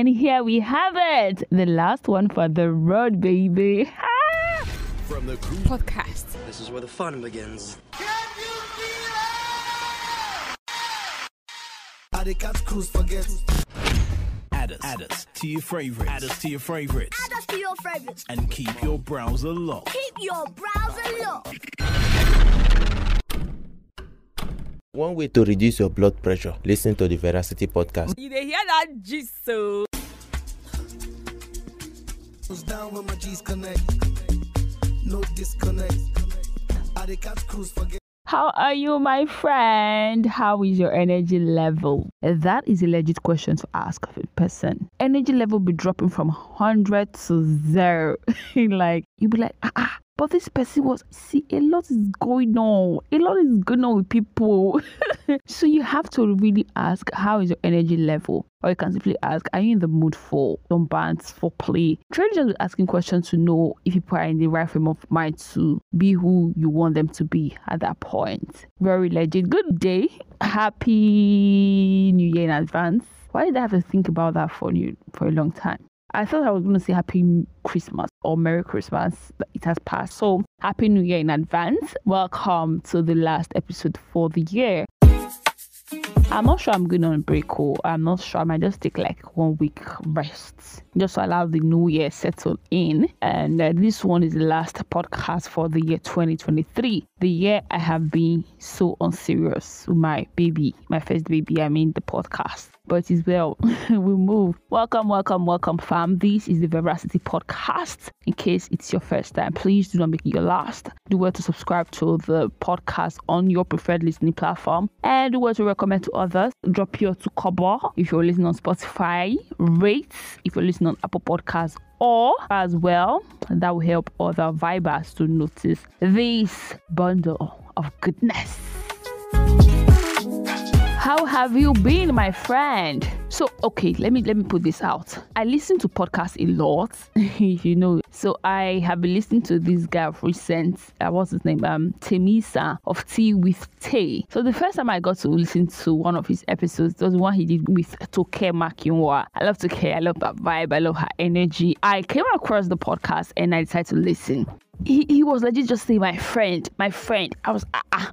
And here we have it. The last one for the road, baby. From the cruise podcast. This is where the fun begins. How the cats cruise forget. add us, add us to your favorites, add us to your favorites, Add us to your favorites. and keep your browser locked. Keep your browser locked. One way to reduce your blood pressure, listen to the Veracity podcast. You hear that gist so? Down when my G's connect. No disconnect. How the cats cruise forget. How are you, my friend? How is your energy level? That is a legit question to ask of a person. Energy level be dropping from 100 to 0. like, you be like, ah, ah, but this person was, see, a lot is going on. A lot is going on with people. so you have to really ask, how is your energy level? Or you can simply ask, are you in the mood for some bands, for play? Try just asking questions to know if people are in the right frame of mind to be who you want them to be at that point. Very legit. Good day. Happy New Year in advance. Why did I have to think about that for you for a long time? I thought I was going to say Happy Christmas or Merry Christmas, but it has passed. So, Happy New Year in advance. Welcome to the last episode for the year. I'm not sure I'm going on break or I'm not sure. I might just take like one week rest just to allow the new year settle in. And uh, this one is the last podcast for the year 2023. The year I have been so unserious with my baby, my first baby. I mean the podcast. But it is well. we move. Welcome, welcome, welcome, fam. This is the Veracity podcast. In case it's your first time, please do not make it your last. Do well to subscribe to the podcast on your preferred listening platform and do well to recommend to others. Drop your two cover if you're listening on Spotify. Rate if you're listening on Apple Podcasts or as well that will help other vibers to notice this bundle of goodness. How have you been, my friend? So, okay, let me let me put this out. I listen to podcasts a lot, you know. So I have been listening to this guy of recent. Uh, what's his name? Um, Temisa of Tea with Tay. So the first time I got to listen to one of his episodes was one he did with Toke Makinwa. I love Toke. I love that vibe. I love her energy. I came across the podcast and I decided to listen he, he was legit just saying my friend, my friend. I was ah, ah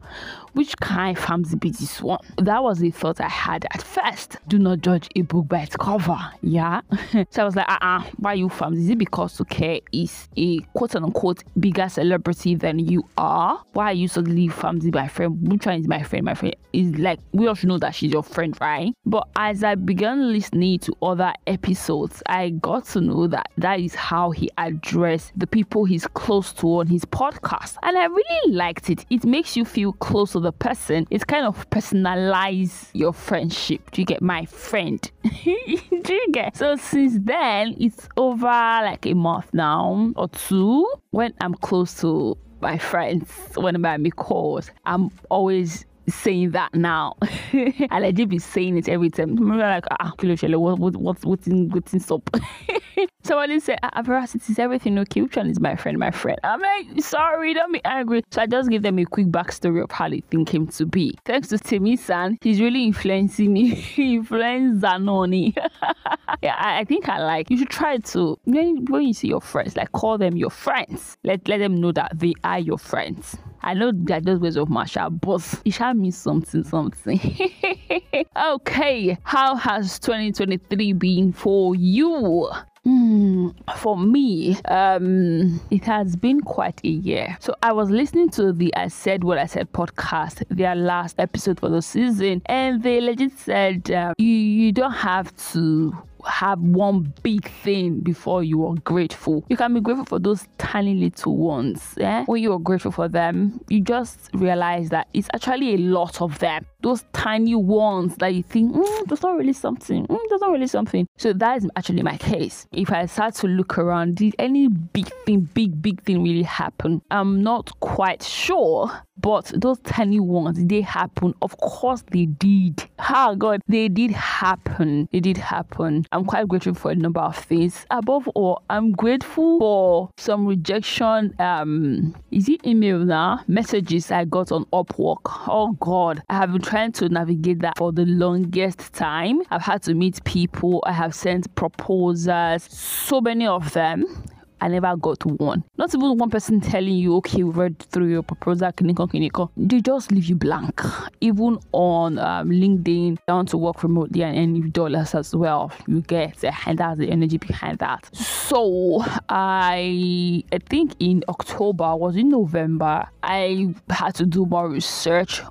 which kind of farms be this one? That was the thought I had at first. Do not judge a book by its cover. Yeah. so I was like, ah, why you farms? Is it because okay is a quote unquote bigger celebrity than you are? Why are you suddenly farms my friend? Which one is my friend? My friend is like we all should know that she's your friend, right? But as I began listening to other episodes, I got to know that that is how he addressed the people he's close to on his podcast. And I really liked it. It makes you feel close to the person. It's kind of personalize your friendship. Do you get my friend? Do you get? So since then, it's over like a month now or two when I'm close to my friends, whenever I make calls, I'm always saying that now. and I did be saying it every time. Remember, like, ah, what, what, what's, what's in, what's in soap? Somebody said, Veracity, is everything okay? Which one is my friend? My friend. I'm like, sorry, don't be angry. So I just give them a quick backstory of how the thing came to be. Thanks to Temisan, he's really influencing me. he influenced Zanoni. yeah, I, I think I like, you should try to, when, when you see your friends, like call them your friends. Let, let them know that they are your friends. I know they're just ways of Masha, but it shall mean something, something. okay, how has 2023 been for you? Hmm, for me, um, it has been quite a year. So I was listening to the I Said What I Said podcast, their last episode for the season, and they legit said uh, you you don't have to have one big thing before you are grateful. You can be grateful for those tiny little ones. Yeah? When you are grateful for them, you just realize that it's actually a lot of them. Those tiny ones that you think, mm, that's not really something. Mm, that's not really something. So that is actually my case. If I start to look around, did any big thing, big, big thing really happen? I'm not quite sure. But those tiny ones, they happen. Of course they did. Oh God, they did happen. They did happen. I'm quite grateful for a number of things. Above all, I'm grateful for some rejection. Um, is it email now? Messages I got on Upwork. Oh God, I have been trying to navigate that for the longest time. I've had to meet people. I have sent proposals, so many of them. I never got one. Not even one person telling you, okay, we read through your proposal, kiniko, kiniko. They just leave you blank. Even on um, LinkedIn, want to work remotely and any dollars as well. You get, and that's the energy behind that. So I, I think in October, was in November, I had to do more research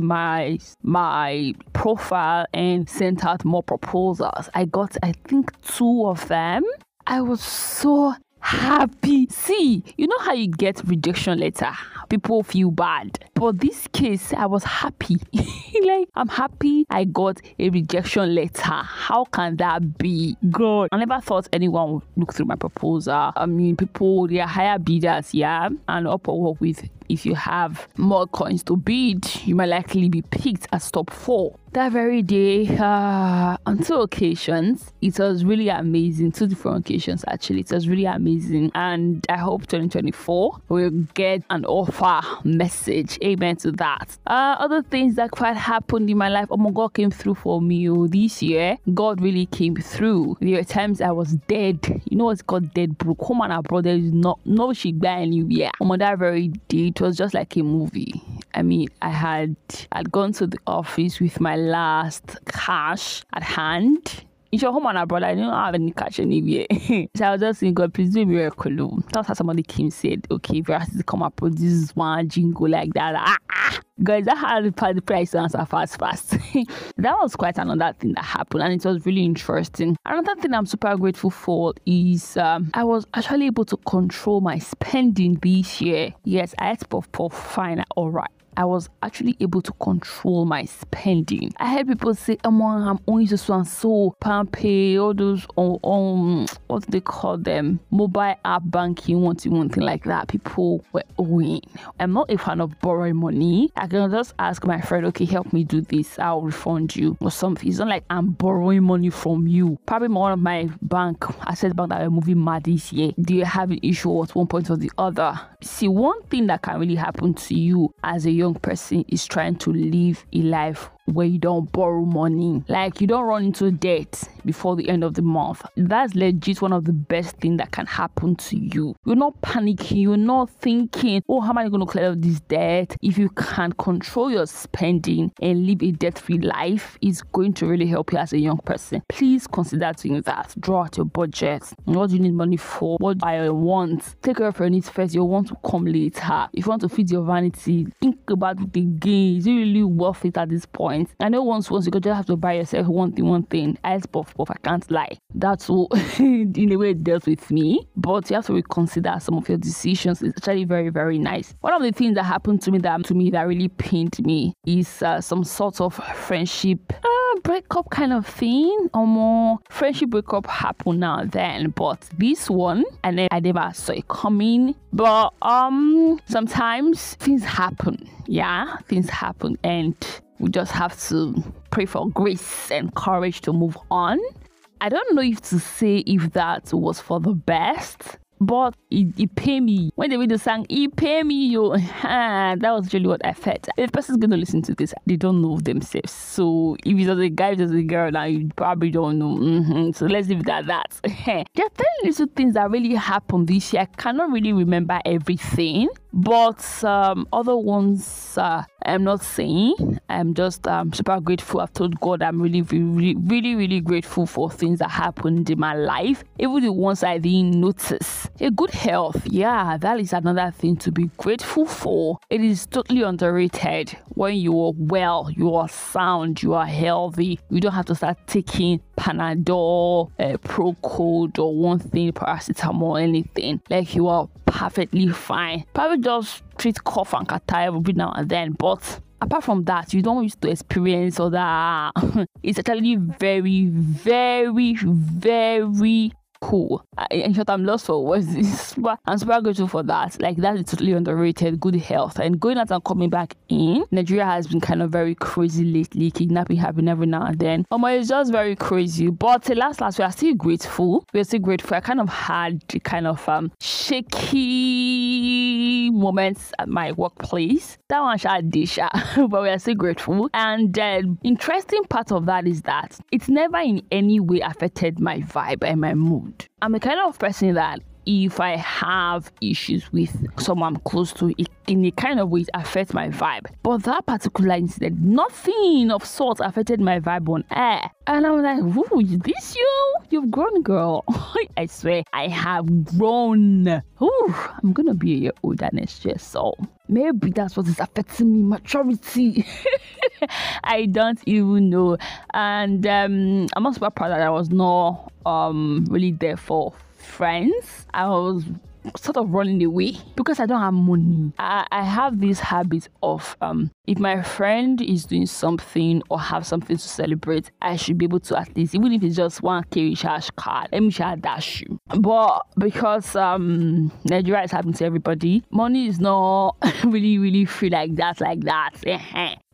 my my profile and sent out more proposals. I got, I think, two of them. I was so happy. See, you know how you get rejection letter? People feel bad. But this case, I was happy. like, I'm happy I got a rejection letter. How can that be? God, I never thought anyone would look through my proposal. I mean, people, they are higher bidders, yeah, and Upwork with if you have more coins to bid, you might likely be picked as top four. That very day, uh, on two occasions, it was really amazing. Two different occasions, actually. It was really amazing. And I hope 2024 will get an offer message. Amen to that. Uh, other things that quite happened in my life, oh my God came through for me oh, this year. God really came through. There were times I was dead. You know what's called dead broke. Home and abroad, there is no, no shigba anywhere. On that very day, it was just like a movie. I mean, I had I'd gone to the office with my last cash at hand. In your home and abroad, I didn't have any cash anywhere. so I was just saying, God, please do a miracle. That's how somebody came said, okay, if you ask to come up with this one jingle like that, ah, ah. guys, that had the price answer fast, fast. that was quite another thing that happened, and it was really interesting. Another thing I'm super grateful for is um, I was actually able to control my spending this year. Yes, I had puff puff, fine, all right. I was actually able to control my spending. I heard people say, oh, I'm only just one so pay all those um, um what do they call them mobile app banking, one thing, one thing like that. People were owing. I'm not a fan of borrowing money. I can just ask my friend, okay, help me do this, I'll refund you or something. It's not like I'm borrowing money from you. Probably one of my bank access bank that are moving mad this year. Do you have an issue at one point or the other? See, one thing that can really happen to you as a young person is trying to live a life where you don't borrow money. Like you don't run into debt before the end of the month. That's legit one of the best things that can happen to you. You're not panicking, you're not thinking, oh, how am I going to clear up this debt? If you can control your spending and live a debt-free life, it's going to really help you as a young person. Please consider doing that. Draw out your budget. What do you need money for? What do I want? Take care of your needs first. You want to come later. If you want to feed your vanity, think about the again. Is it really worth it at this point? Point. I know once once you could just have to buy yourself one thing, one thing. Ice puff puff, I can't lie. That's what in a way it dealt with me. But you have to reconsider some of your decisions. It's actually very, very nice. One of the things that happened to me that to me that really pained me is uh, some sort of friendship uh, breakup kind of thing or more friendship breakup happen now and then. But this one, and then I never saw it coming. But um sometimes things happen. Yeah, things happen and we just have to pray for grace and courage to move on. I don't know if to say if that was for the best, but it, it pay me. When they read the song, it pay me, yo. that was really what I felt. If person's gonna listen to this, they don't know themselves. So if it's a guy, if it's a girl, now you probably don't know. Mm-hmm. So let's leave it at that. There are 10 little things that really happened this year. I cannot really remember everything but um, other ones uh, I'm not saying. I'm just um, super grateful. I've told God I'm really, really, really, really grateful for things that happened in my life, even the ones I didn't notice. A good health, yeah, that is another thing to be grateful for. It is totally underrated. When you are well, you are sound, you are healthy. You don't have to start taking Panadol, uh, or one thing, paracetamol, anything. Like you are perfectly fine. Probably just treat cough and catarrh every now and then, but apart from that, you don't used to experience all that. it's actually very, very, very cool. I, in short, I'm lost for words. I'm super grateful for that. Like that is totally underrated. Good health and going out and coming back in. Nigeria has been kind of very crazy lately. Kidnapping happening every now and then. Um, it's just very crazy. But last last, we are still grateful. We are still grateful. I kind of had kind of um shaky moments at my workplace. That one shot disha, but we are still grateful. And the interesting part of that is that it's never in any way affected my vibe and my mood. I'm the kind of person that if I have issues with someone I'm close to, it in a kind of way it affects my vibe. But that particular incident, nothing of sort affected my vibe on air. And I was like, Ooh, is this you? You've grown, girl. I swear, I have grown. Ooh, I'm gonna be a year older next year, so maybe that's what is affecting me maturity. I don't even know. And um, I'm not super proud that I was not um really there for friends. I was sort of running away because I don't have money. I, I have this habit of um if my friend is doing something or have something to celebrate, I should be able to at least even if it's just one K recharge card, let me share dash you. But because um Nigeria is happening to everybody, money is not really really free like that, like that.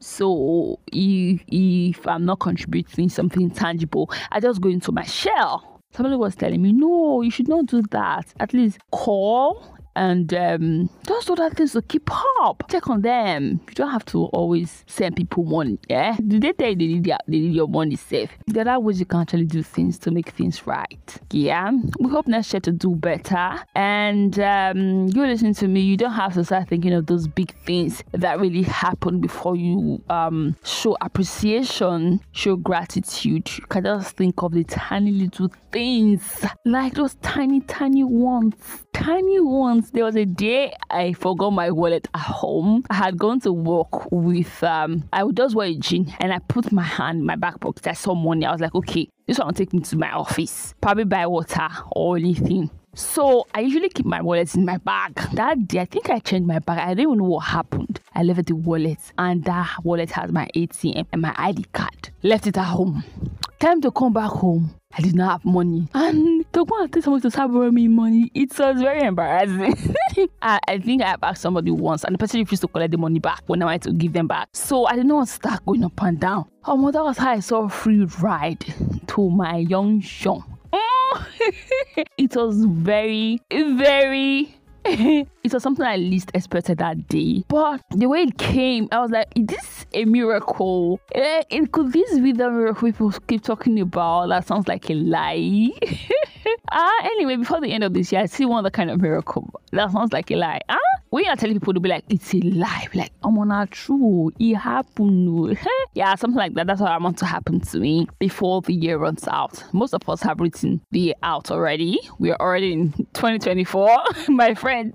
so if if I'm not contributing something tangible, I just go into my shell somebody was telling me, no, you should not do that. At least call and um, just other things to keep up. Check on them. You don't have to always send people money. Yeah, do they tell you they need, their, they need your money safe? There are ways you can actually do things to make things right. Yeah, we hope next year to do better. And um, you listen to me. You don't have to start thinking of those big things that really happen before you um, show appreciation, show gratitude. You can just think of the tiny little things, like those tiny, tiny ones, tiny ones there was a day I forgot my wallet at home. I had gone to work with um I would just wear a jean and I put my hand in my back pocket. I saw money. I was like, okay, this one will take me to my office. Probably buy water or anything. So I usually keep my wallet in my bag. That day, I think I changed my bag. I don't even know what happened. I left the wallet, and that wallet has my ATM and my ID card. Left it at home. Time to come back home. I did not have money. And to go and tell someone to start borrowing me money, it was very embarrassing. I, I, think I asked somebody once and the person refused to collect the money back when I wanted to give them back. So I didn't want to start going up and down. Oh, that was how I saw a free ride to my young Sean. It was very, very it was something I least expected that day. But the way it came, I was like, is this a miracle? Eh, could this be the miracle people keep talking about? That sounds like a lie. Ah, anyway, before the end of this year, I see one other kind of miracle. That sounds like a lie. Ah, when you're telling people to be like, it's a lie, like, I'm not true. It happened. yeah, something like that. That's what I want to happen to me before the year runs out. Most of us have written the year out already. We are already in 2024. My friend,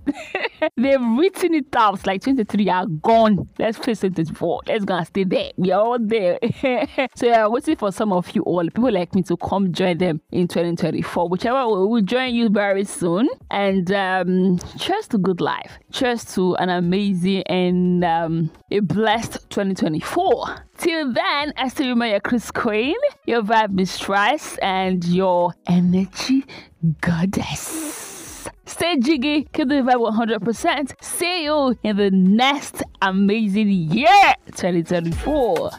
they've written it out. Like 23 are gone. Let's face 2024. Let's go and stay there. We are all there. so yeah, I'm waiting for some of you all, people like me to come join them in 2024. Whichever will join you very soon. And um, cheers to good life. Cheers to an amazing and um, a blessed 2024. Till then, I still remember your Chris Queen, your vibe mistress, and your energy goddess. Stay jiggy, keep the vibe 100%. See you in the next amazing year, 2024.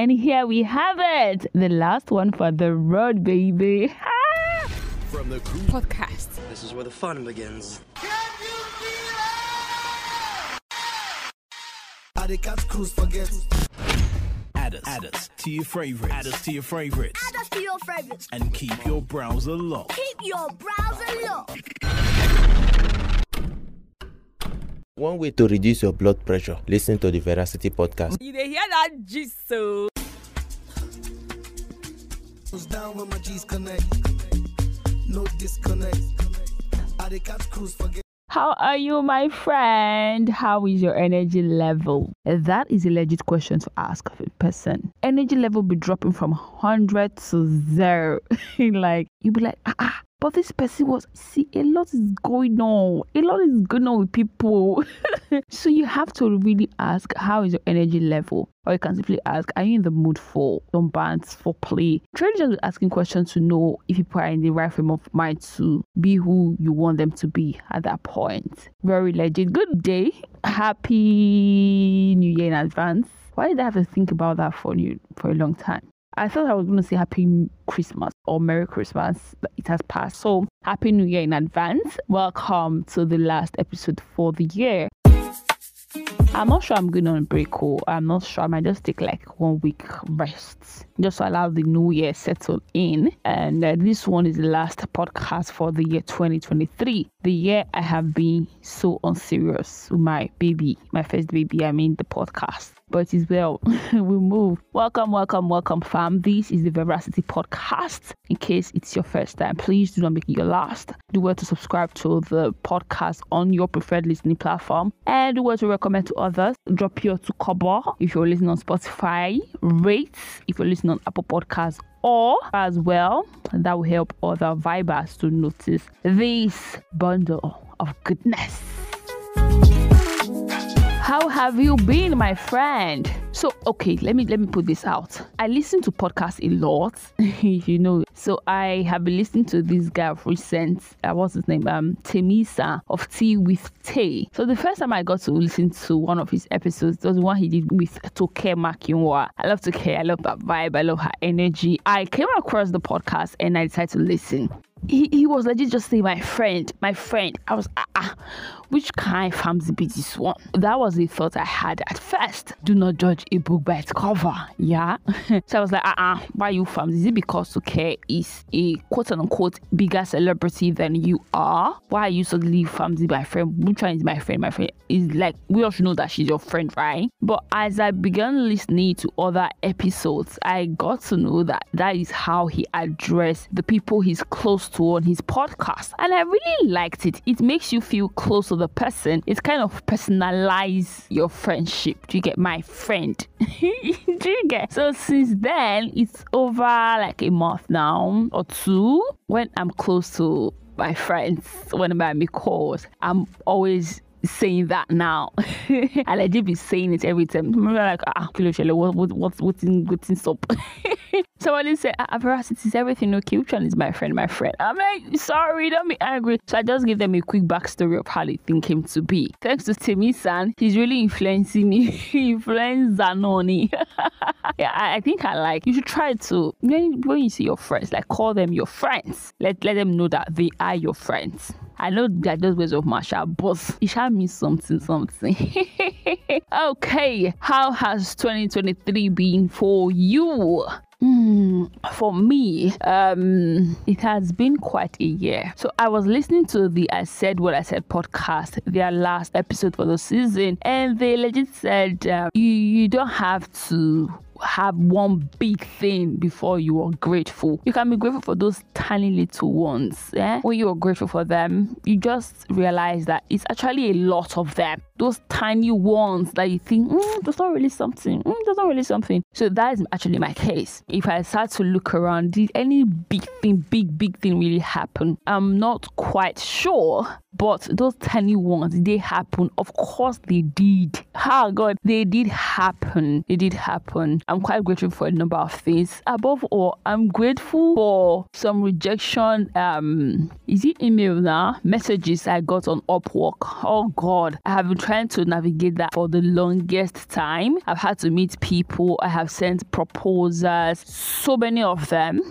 And here we have it, the last one for the road, baby. From the Cruise Podcast. This is where the fun begins. I the cat cruise forget. Add us, add us to your favorites. Add us to your favorites. Add us to your favorites. And keep your browser locked. Keep your browser locked. One way to reduce your blood pressure, listen to the Veracity podcast. You hear that gist oh? so? down when my G's connect no disconnect. I the cat cruise forget. How are you, my friend? How is your energy level? That is a legit question to ask of a person. Energy level be dropping from 100 to 0. like, you'll be like, ah, ah, But this person was, see, a lot is going on. A lot is going on with people. so you have to really ask, how is your energy level? Or you can simply ask, are you in the mood for some bands, for play? Try just asking questions to know if people are in the right frame of mind to be who you want them to be at that point. Very legit. Good day. Happy New Year in advance. Why did I have to think about that for you for a long time? I thought I was going to say Happy Christmas or Merry Christmas, but it has passed. So, Happy New Year in advance. Welcome to the last episode for the year. I'm not sure I'm going on break or I'm not sure. I might just take like one week rest just to allow the new year settle in. And uh, this one is the last podcast for the year 2023. The year I have been so unserious with my baby, my first baby, I mean the podcast. But it is well, we move. Welcome, welcome, welcome, fam. This is the Veracity Podcast. In case it's your first time, please do not make it your last. Do well to subscribe to the podcast on your preferred listening platform and do well to recommend to others. Drop your to cover if you're listening on Spotify. Rate if you're listening on Apple Podcasts or as well that will help other vibers to notice this bundle of goodness. How have you been, my friend? So, okay, let me let me put this out. I listen to podcasts a lot, you know. So I have been listening to this guy of recent. Uh, what's his name? Um, Temisa of Tea with Tay. So the first time I got to listen to one of his episodes was one he did with Toke Makinwa. I love Toke. I love that vibe. I love her energy. I came across the podcast and I decided to listen he, he was legit just saying my friend my friend. I was ah, ah which kind family be this one? That was the thought i had at first. Do not judge a book by its cover yeah? So i was like ah, ah why you fams is it because okay is a quote unquote bigger celebrity than you are? Why are you suddenly family my friend? Which one is my friend my friend? Is like we all should know that she's your friend right? But as i began listening to other episodes i got to know that that is how he addressed the people he's close to on his podcast. And I really liked it. It makes you feel close to the person. It's kind of personalize your friendship. Do you get my friend? Do you get? So since then, it's over like a month now or two when I'm close to my friends, whenever I make calls, I'm always saying that now. and I legit be saying it every time. Remember, like, ah, what, what, what's, what's in, what's in soap? Somebody said, ah, veracity is everything okay? Which one is my friend? My friend. I'm like, sorry, don't be angry. So I just give them a quick backstory of how they think came to be. Thanks to Temisan, he's really influencing me. he influenced Zanoni. yeah, I, I, think I like, you should try to, when, when you see your friends, like call them your friends. Let, let them know that they are your friends. I know that those words of Marshall, but it shall mean something, something. okay, how has 2023 been for you? Mm, for me, um, it has been quite a year. So I was listening to the I Said What I Said podcast, their last episode for the season, and they legit said uh, you, you don't have to have one big thing before you are grateful. You can be grateful for those tiny little ones. Yeah? When you are grateful for them, you just realize that it's actually a lot of them. Those tiny ones that you think, mm, that's not really something. Mm, that's not really something. So that is actually my case. If I start to look around, did any big thing, big, big thing really happen? I'm not quite sure. But those tiny ones, they happen. Of course they did. Oh God, they did happen. They did happen. I'm quite grateful for a number of things. Above all, I'm grateful for some rejection. Um, is it email now? Messages I got on Upwork. Oh God, I have been trying to navigate that for the longest time. I've had to meet people. I have sent proposals, so many of them.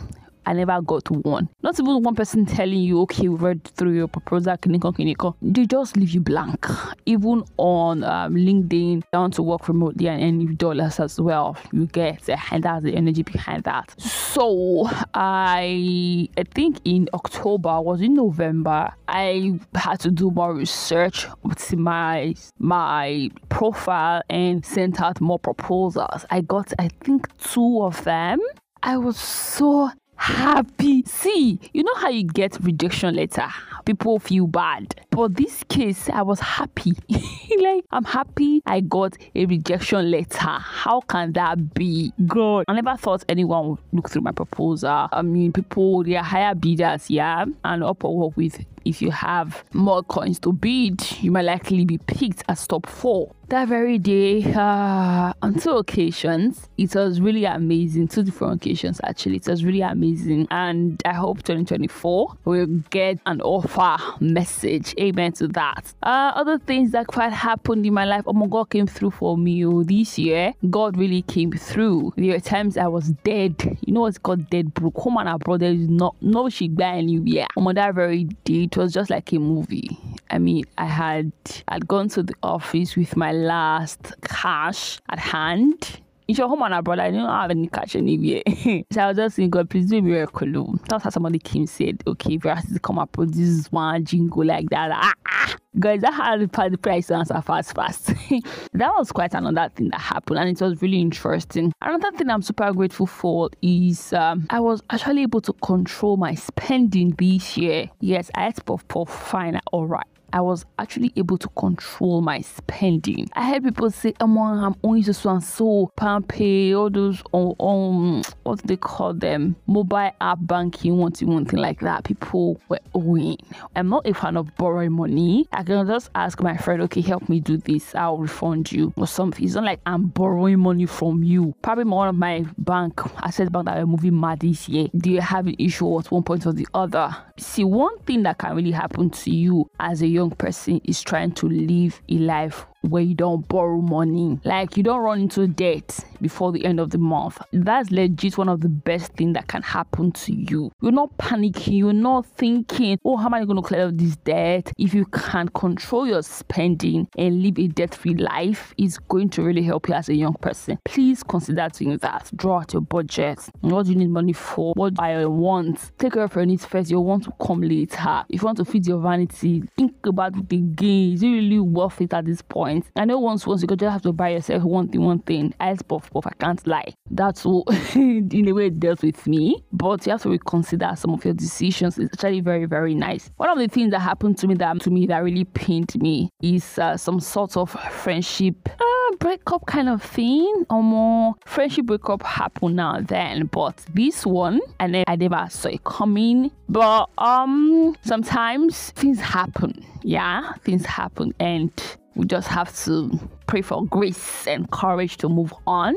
I never got one. Not even one person telling you, okay, we read through your proposal, kiniko, kiniko. They just leave you blank. Even on um, LinkedIn, want to work remotely and any dollars as well. You get, and that's the energy behind that. So I, I think in October, was in November, I had to do more research, optimize my profile, and sent out more proposals. I got, I think, two of them. I was so happy. See, you know how you get rejection letter people feel bad. But this case, I was happy. like, I'm happy I got a rejection letter. How can that be? God, I never thought anyone would look through my proposal. I mean, people, they are higher bidders, yeah, and Upwork with if you have more coins to bid, you might likely be picked as top four. That very day, uh, on two occasions, it was really amazing. Two different occasions, actually. It was really amazing. And I hope 2024 will get an offer message. Amen to that. Uh, other things that quite happened in my life. Oh my God came through for me oh, this year. God really came through. There were times I was dead. You know what's called dead broke. Home and abroad, there is not no she anywhere. On that very day, it was just like a movie. I mean, I had I'd gone to the office with my last cash at hand. If you're home and abroad, I don't have any cash anywhere. so I was just saying, God, please do a miracle. That's how somebody came said, okay, if you ask to come up with this one jingle like that, ah, ah. guys, that had the price answer fast, fast. that was quite another thing that happened, and it was really interesting. Another thing I'm super grateful for is um, I was actually able to control my spending this year. Yes, I had puff puff fine, all right. I was actually able to control my spending. I heard people say, "I'm I'm only just one so pay all those um, um what do they call them mobile app banking, one thing, one thing like that." People were owing. I'm not a fan of borrowing money. I can just ask my friend, "Okay, help me do this. I'll refund you or something." It's not like I'm borrowing money from you. Probably one of my bank, access bank that are moving mad this year. Do you have an issue at one point or the other? See, one thing that can really happen to you as a young person is trying to live a life where you don't borrow money. Like you don't run into debt before the end of the month. That's legit one of the best things that can happen to you. You're not panicking, you're not thinking, oh, how am I going to clear up this debt? If you can control your spending and live a debt-free life, it's going to really help you as a young person. Please consider doing that. Draw out your budget. What do you need money for? What do I want? Take care of your needs first. Your want to come later. If you want to feed your vanity, think about the again. Is it really worth it at this point? I know once once you just have to buy yourself one thing, one thing. Ice puff puff, I can't lie. That's what in a way it dealt with me. But you have to reconsider some of your decisions. It's actually very, very nice. One of the things that happened to me that to me that really pained me is uh, some sort of friendship uh, breakup kind of thing or more friendship breakup happen now then. But this one, and then I never saw it coming. But um sometimes things happen. Yeah, things happen and we just have to pray for grace and courage to move on.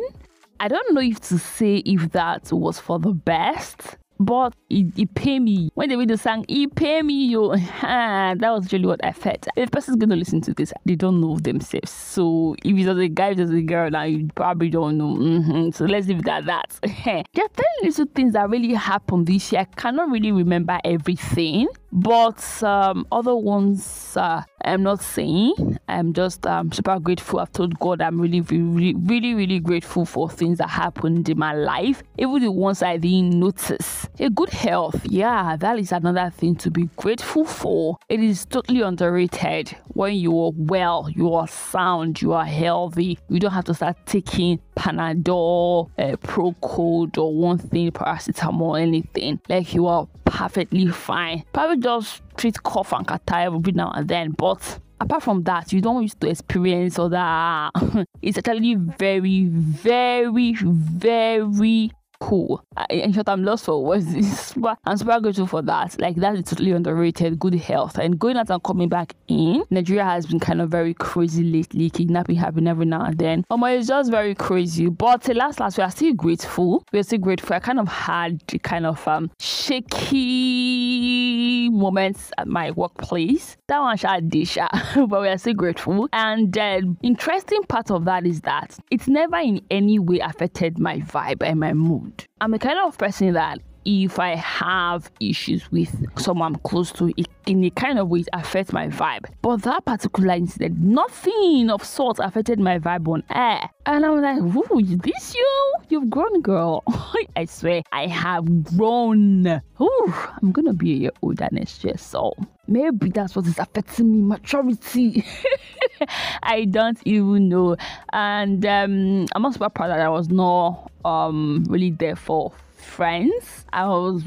I don't know if to say if that was for the best, but it, pay me. When they read the song, it pay me, yo. that was really what I felt. If person's gonna listen to this, they don't know themselves. So if it's as a guy, it's a girl, now you probably don't know. Mm-hmm. So let's leave it at that. there are 10 little things that really happened this year. I cannot really remember everything but um, other ones uh, I'm not saying. I'm just um, super grateful. I've told God I'm really, really, really, really grateful for things that happened in my life, even the ones I didn't notice. A good health, yeah, that is another thing to be grateful for. It is totally underrated. When you are well, you are sound, you are healthy. You don't have to start taking Panadol, uh, Procold, or one thing, paracetamol, anything. Like you are perfectly fine. Probably just treat cough and catarrh every now and then, but apart from that, you don't used to experience all that. it's actually very, very, very cool. In short, I'm lost for words. I'm super grateful for that. Like that is totally underrated. Good health and going out and coming back in. Nigeria has been kind of very crazy lately. Kidnapping happening every now and then. Um, it's just very crazy. But last last we are still grateful. We are still grateful. I kind of had kind of um shaky moments at my workplace. That one shot disha, but we are still grateful. And uh, interesting part of that is that it's never in any way affected my vibe and my mood. I'm the kind of person that if I have issues with someone I'm close to, it in a kind of way affects my vibe. But that particular incident, nothing of sorts affected my vibe on air. And I'm like, ooh, is this you? You've grown, girl. I swear, I have grown. Ooh, I'm gonna be a year older next year, so maybe that's what is affecting me maturity i don't even know and um i'm also proud that i was not um really there for friends i was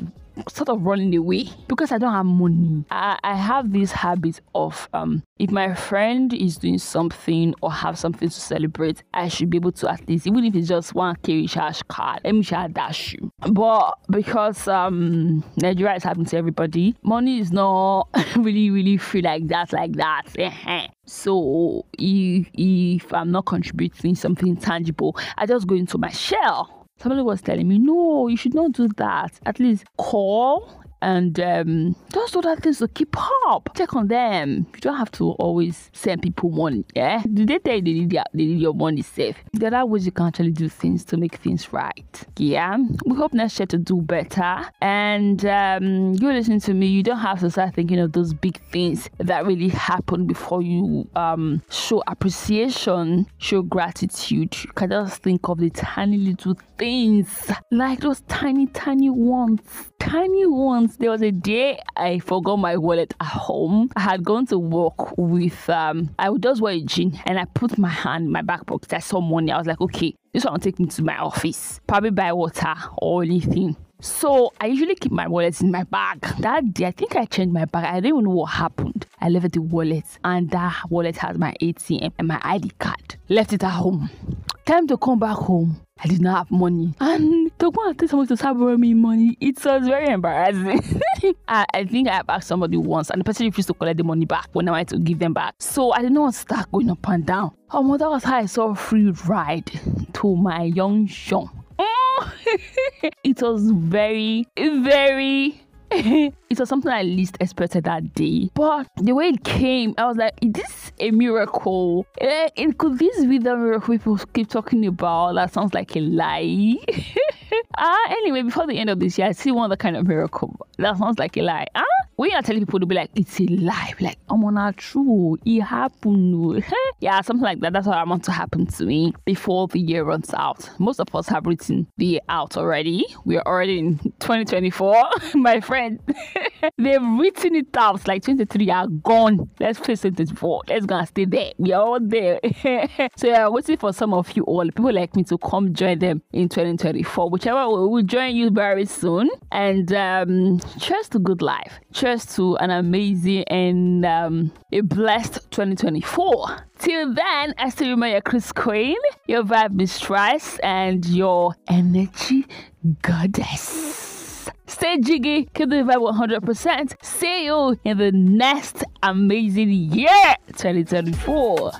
sort of running away because I don't have money. I, I have this habit of um if my friend is doing something or have something to celebrate, I should be able to at least even if it's just one K recharge card, let me share dash you. But because um Nigeria is happening to everybody, money is not really really free like that like that. so if if I'm not contributing something tangible, I just go into my shell somebody was telling me, no, you should not do that. At least call and um, just other things to keep up. Check on them. You don't have to always send people money. Yeah, do they tell you they need, their, they need your money safe? There are ways you can actually do things to make things right. Yeah, we hope next year to do better. And um, you listen to me. You don't have to start thinking of those big things that really happen before you um, show appreciation, show gratitude. You can just think of the tiny little things, like those tiny, tiny ones, tiny ones there was a day I forgot my wallet at home. I had gone to work with um I would just wear a jean and I put my hand in my back pocket. I saw money. I was like, okay, this one will take me to my office. Probably buy water or anything. So I usually keep my wallet in my bag. That day, I think I changed my bag. I don't even know what happened. I left the wallet, and that wallet has my ATM and my ID card. Left it at home. Time to come back home. I did not have money. And to go and tell someone to start borrowing me money, it was very embarrassing. I, I, think I have asked somebody once, and the person refused to collect the money back when I went to give them back. So I didn't want to start going up and down. Oh, that was how I saw a free ride to my young Sean. it was very, very it was something I least expected that day. But the way it came, I was like, is this a miracle? Eh, could this be the miracle people keep talking about? That sounds like a lie. Ah, uh, anyway, before the end of this year, I see one other kind of miracle. That sounds like a lie. Ah, uh, when you are telling people to be like, it's a lie, like, I'm on not true. It happened. yeah, something like that. That's what I want to happen to me before the year runs out. Most of us have written the year out already. We are already in 2024. My friend, they've written it out. Like 23 are gone. Let's face 2024. Let's go and stay there. We are all there. so yeah, waiting for some of you all, people like me to come join them in 2024. Whichever will join you very soon. And um, cheers to good life. Cheers to an amazing and um, a blessed 2024. Till then, I still remember Chris Queen, your vibe mistress, and your energy goddess. Stay jiggy, keep the vibe 100%. See you in the next amazing year, 2024.